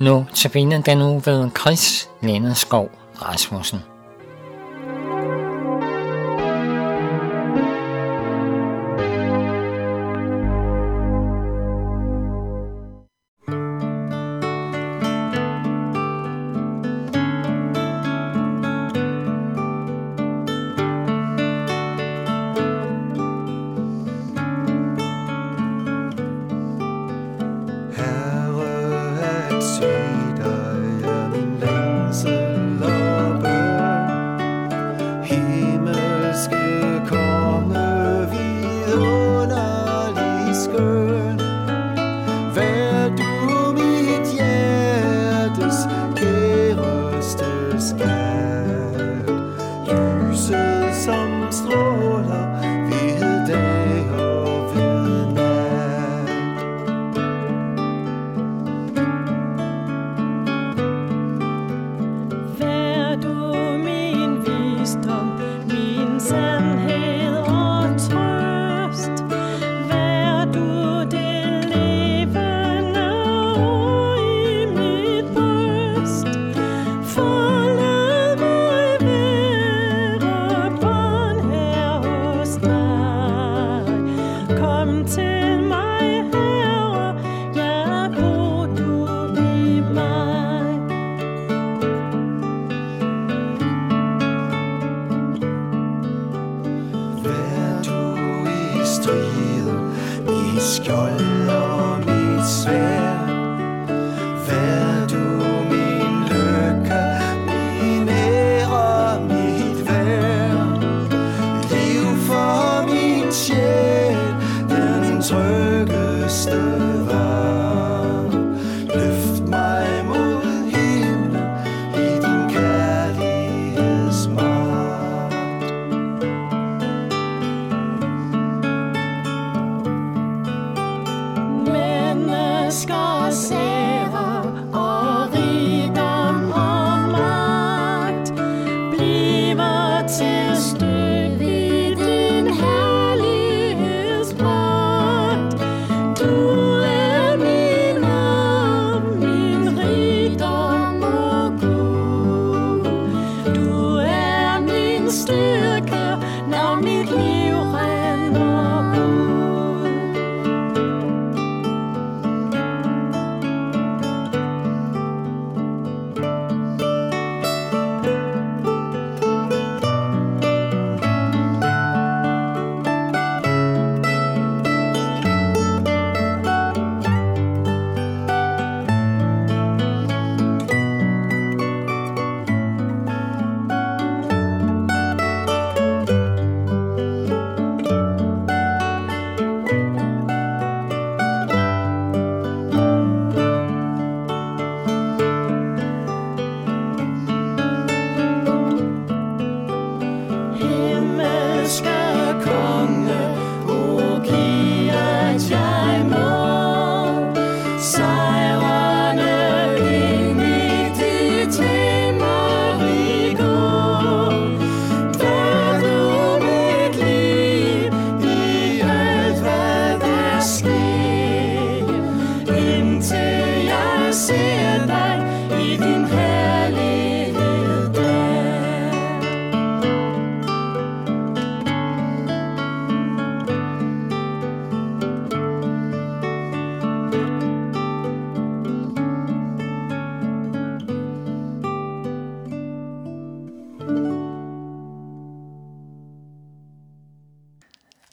Nu tabiner den nu ved Chris Lenneskov Rasmussen.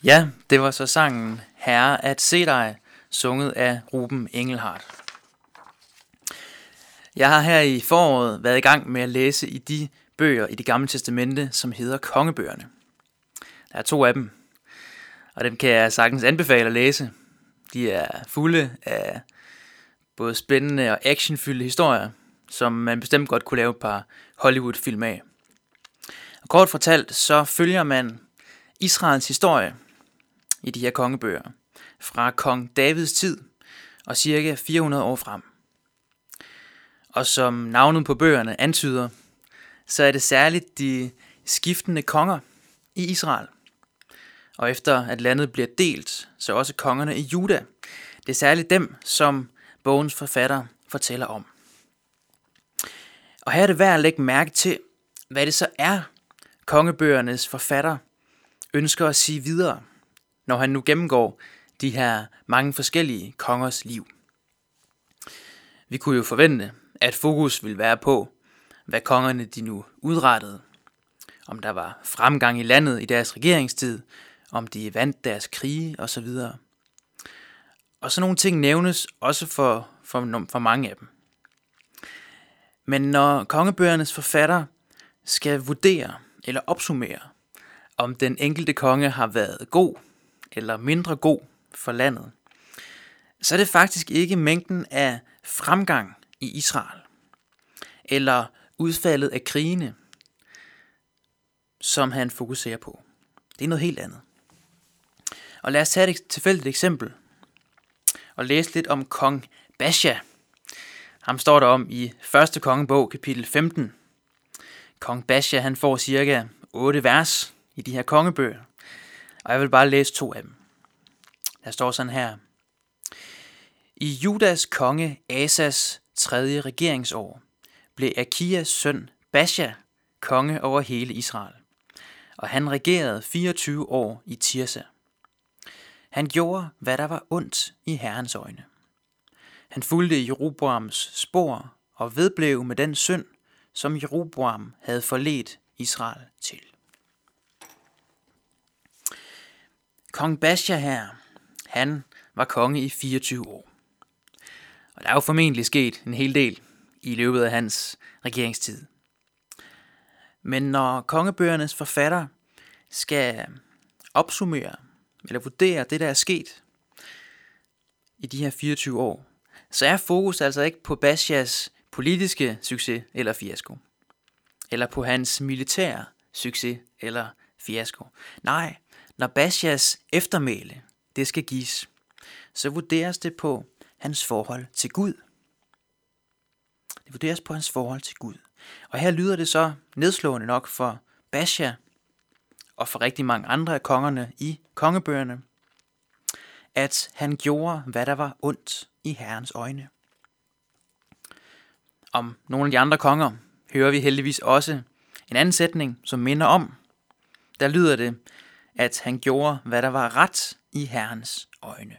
Ja, det var så sangen Herre at se dig, sunget af Ruben Engelhardt. Jeg har her i foråret været i gang med at læse i de bøger i det gamle testamente, som hedder kongebøgerne. Der er to af dem, og dem kan jeg sagtens anbefale at læse. De er fulde af både spændende og actionfyldte historier, som man bestemt godt kunne lave et par Hollywood-film af. Og kort fortalt, så følger man Israels historie i de her kongebøger fra kong Davids tid og cirka 400 år frem. Og som navnet på bøgerne antyder, så er det særligt de skiftende konger i Israel. Og efter at landet bliver delt, så også kongerne i Juda. Det er særligt dem, som bogens forfatter fortæller om. Og her er det værd at lægge mærke til, hvad det så er, kongebøgernes forfatter ønsker at sige videre, når han nu gennemgår de her mange forskellige kongers liv. Vi kunne jo forvente, at fokus ville være på, hvad kongerne de nu udrettede. Om der var fremgang i landet i deres regeringstid, om de vandt deres krige osv. Og så nogle ting nævnes også for, for, for mange af dem. Men når kongebøgernes forfatter skal vurdere eller opsummere, om den enkelte konge har været god eller mindre god for landet, så er det faktisk ikke mængden af fremgang i Israel, eller udfaldet af krigene, som han fokuserer på. Det er noget helt andet. Og lad os tage et tilfældigt eksempel og læse lidt om kong Basha. Ham står der om i 1. kongebog, kapitel 15. Kong Basha, han får cirka 8 vers i de her kongebøger. Og jeg vil bare læse to af dem. Der står sådan her. I Judas konge Asas tredje regeringsår blev Akias søn Basha konge over hele Israel. Og han regerede 24 år i Tirsa. Han gjorde, hvad der var ondt i Herrens øjne. Han fulgte Jeroboams spor og vedblev med den synd, som Jeroboam havde forledt Israel til. Kong Basha her, han var konge i 24 år. Og der er jo formentlig sket en hel del i løbet af hans regeringstid. Men når kongebøgernes forfatter skal opsummere eller vurdere det, der er sket i de her 24 år, så er fokus altså ikke på Bashas politiske succes eller fiasko, eller på hans militære succes eller fiasko. Nej, når Bashas eftermæle, det skal gives, så vurderes det på hans forhold til Gud. Det vurderes på hans forhold til Gud. Og her lyder det så nedslående nok for Basha og for rigtig mange andre af kongerne i kongebøgerne, at han gjorde, hvad der var ondt i Herrens øjne. Om nogle af de andre konger hører vi heldigvis også en anden sætning, som minder om. Der lyder det, at han gjorde, hvad der var ret i Herrens øjne.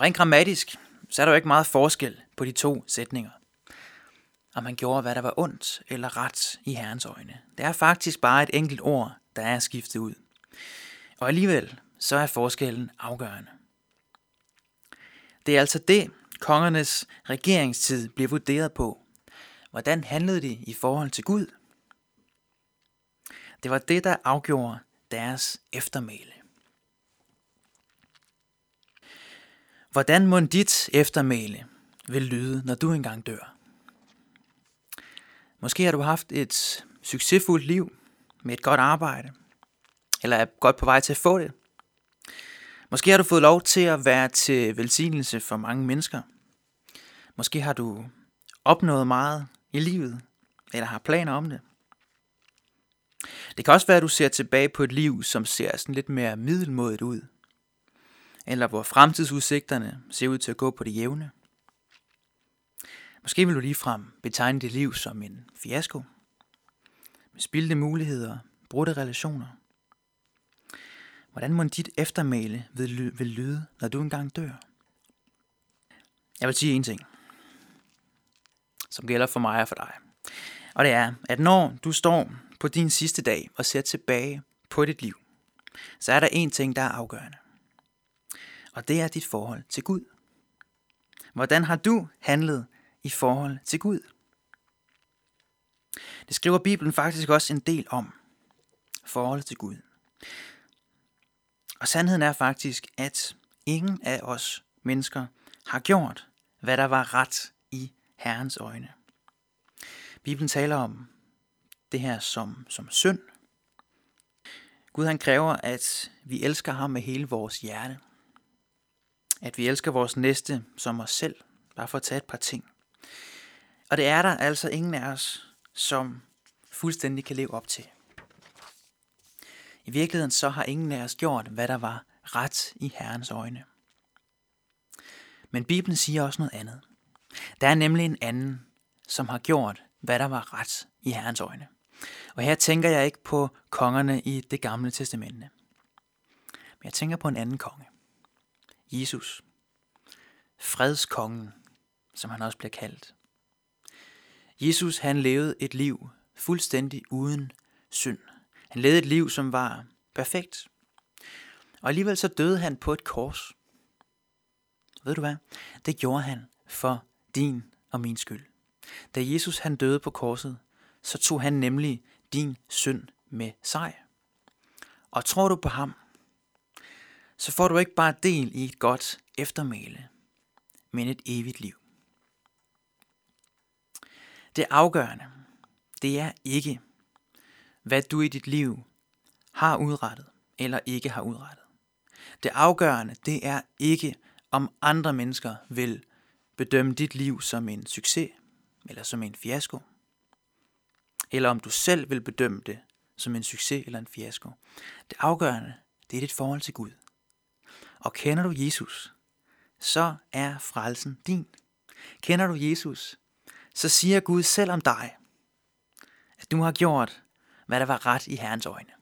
Rent grammatisk, så er der jo ikke meget forskel på de to sætninger. Om han gjorde, hvad der var ondt eller ret i Herrens øjne. Det er faktisk bare et enkelt ord, der er skiftet ud. Og alligevel, så er forskellen afgørende. Det er altså det, kongernes regeringstid bliver vurderet på. Hvordan handlede de i forhold til Gud? Det var det, der afgjorde deres eftermæle. Hvordan må dit eftermæle vil lyde, når du engang dør? Måske har du haft et succesfuldt liv med et godt arbejde, eller er godt på vej til at få det. Måske har du fået lov til at være til velsignelse for mange mennesker. Måske har du opnået meget i livet, eller har planer om det. Det kan også være, at du ser tilbage på et liv, som ser sådan lidt mere middelmådigt ud. Eller hvor fremtidsudsigterne ser ud til at gå på det jævne. Måske vil du ligefrem betegne dit liv som en fiasko. Med spildte muligheder, brudte relationer. Hvordan må dit eftermæle vil lyde, når du engang dør? Jeg vil sige en ting, som gælder for mig og for dig. Og det er, at når du står på din sidste dag og ser tilbage på dit liv, så er der én ting, der er afgørende. Og det er dit forhold til Gud. Hvordan har du handlet i forhold til Gud? Det skriver Bibelen faktisk også en del om. Forholdet til Gud. Og sandheden er faktisk, at ingen af os mennesker har gjort, hvad der var ret i Herrens øjne. Bibelen taler om det her som, som synd. Gud han kræver, at vi elsker ham med hele vores hjerte. At vi elsker vores næste som os selv, bare for at tage et par ting. Og det er der altså ingen af os, som fuldstændig kan leve op til. I virkeligheden så har ingen af os gjort, hvad der var ret i Herrens øjne. Men Bibelen siger også noget andet. Der er nemlig en anden, som har gjort, hvad der var ret i Herrens øjne. Og her tænker jeg ikke på kongerne i det gamle testamente. Men jeg tænker på en anden konge. Jesus. Fredskongen, som han også bliver kaldt. Jesus han levede et liv fuldstændig uden synd. Han levede et liv, som var perfekt. Og alligevel så døde han på et kors. Ved du hvad? Det gjorde han for din og min skyld. Da Jesus han døde på korset, så tog han nemlig din synd med sig. Og tror du på ham, så får du ikke bare del i et godt eftermæle, men et evigt liv. Det afgørende, det er ikke, hvad du i dit liv har udrettet eller ikke har udrettet. Det afgørende, det er ikke, om andre mennesker vil bedømme dit liv som en succes eller som en fiasko. Eller om du selv vil bedømme det som en succes eller en fiasko. Det afgørende, det er dit forhold til Gud. Og kender du Jesus, så er frelsen din. Kender du Jesus, så siger Gud selv om dig, at du har gjort, hvad der var ret i Herrens øjne.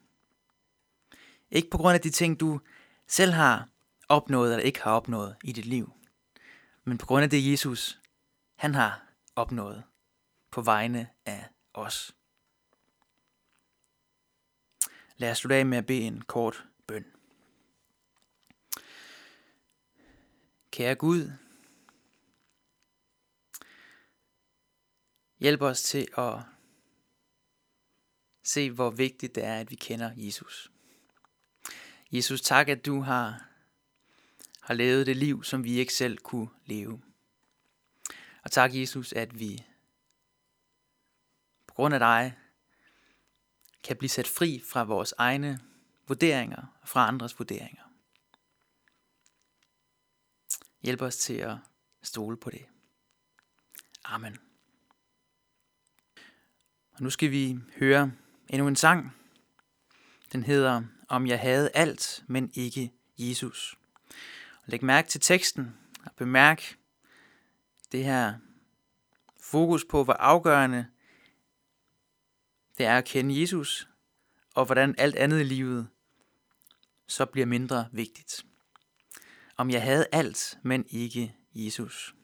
Ikke på grund af de ting, du selv har opnået eller ikke har opnået i dit liv, men på grund af det, Jesus han har opnået på vegne af os. Lad os slutte af med at bede en kort bøn. Kære Gud, hjælp os til at se, hvor vigtigt det er, at vi kender Jesus. Jesus, tak, at du har, har levet det liv, som vi ikke selv kunne leve. Og tak, Jesus, at vi grund af dig kan blive sat fri fra vores egne vurderinger og fra andres vurderinger. Hjælp os til at stole på det. Amen. Og nu skal vi høre endnu en sang. Den hedder Om jeg havde alt, men ikke Jesus. Læg mærke til teksten og bemærk det her fokus på, hvor afgørende det er at kende Jesus, og hvordan alt andet i livet så bliver mindre vigtigt. Om jeg havde alt, men ikke Jesus.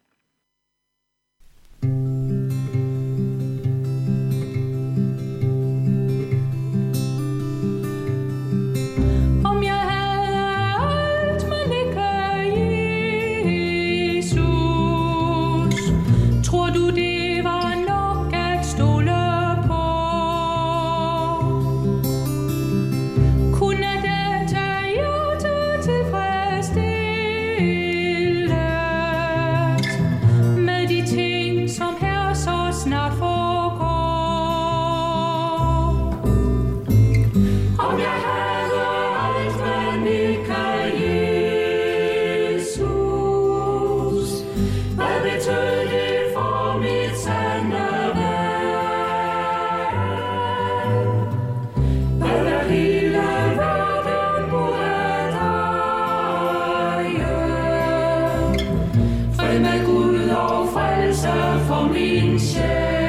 med Gud og frelse for min sjæl.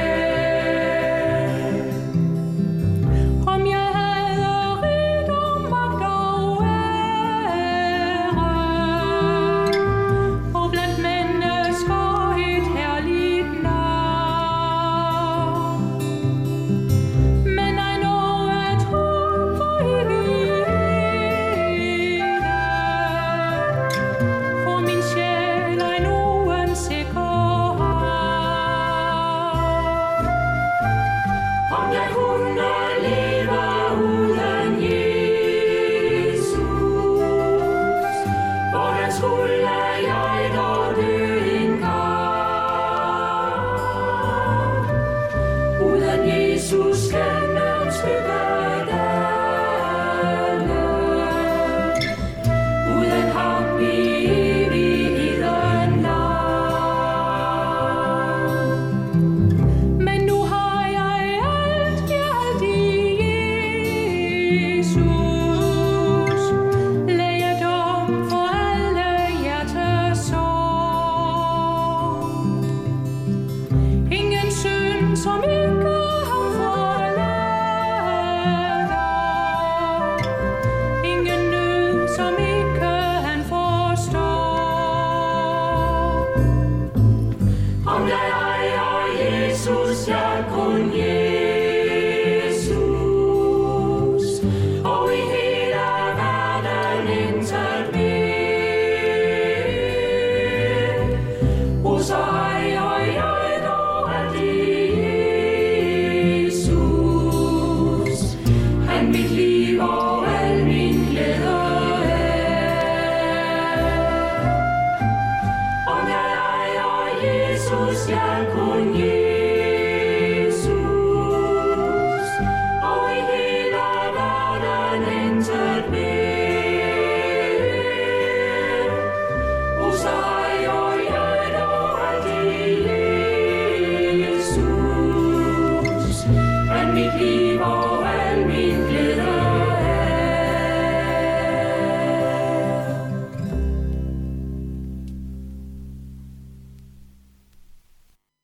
i call you.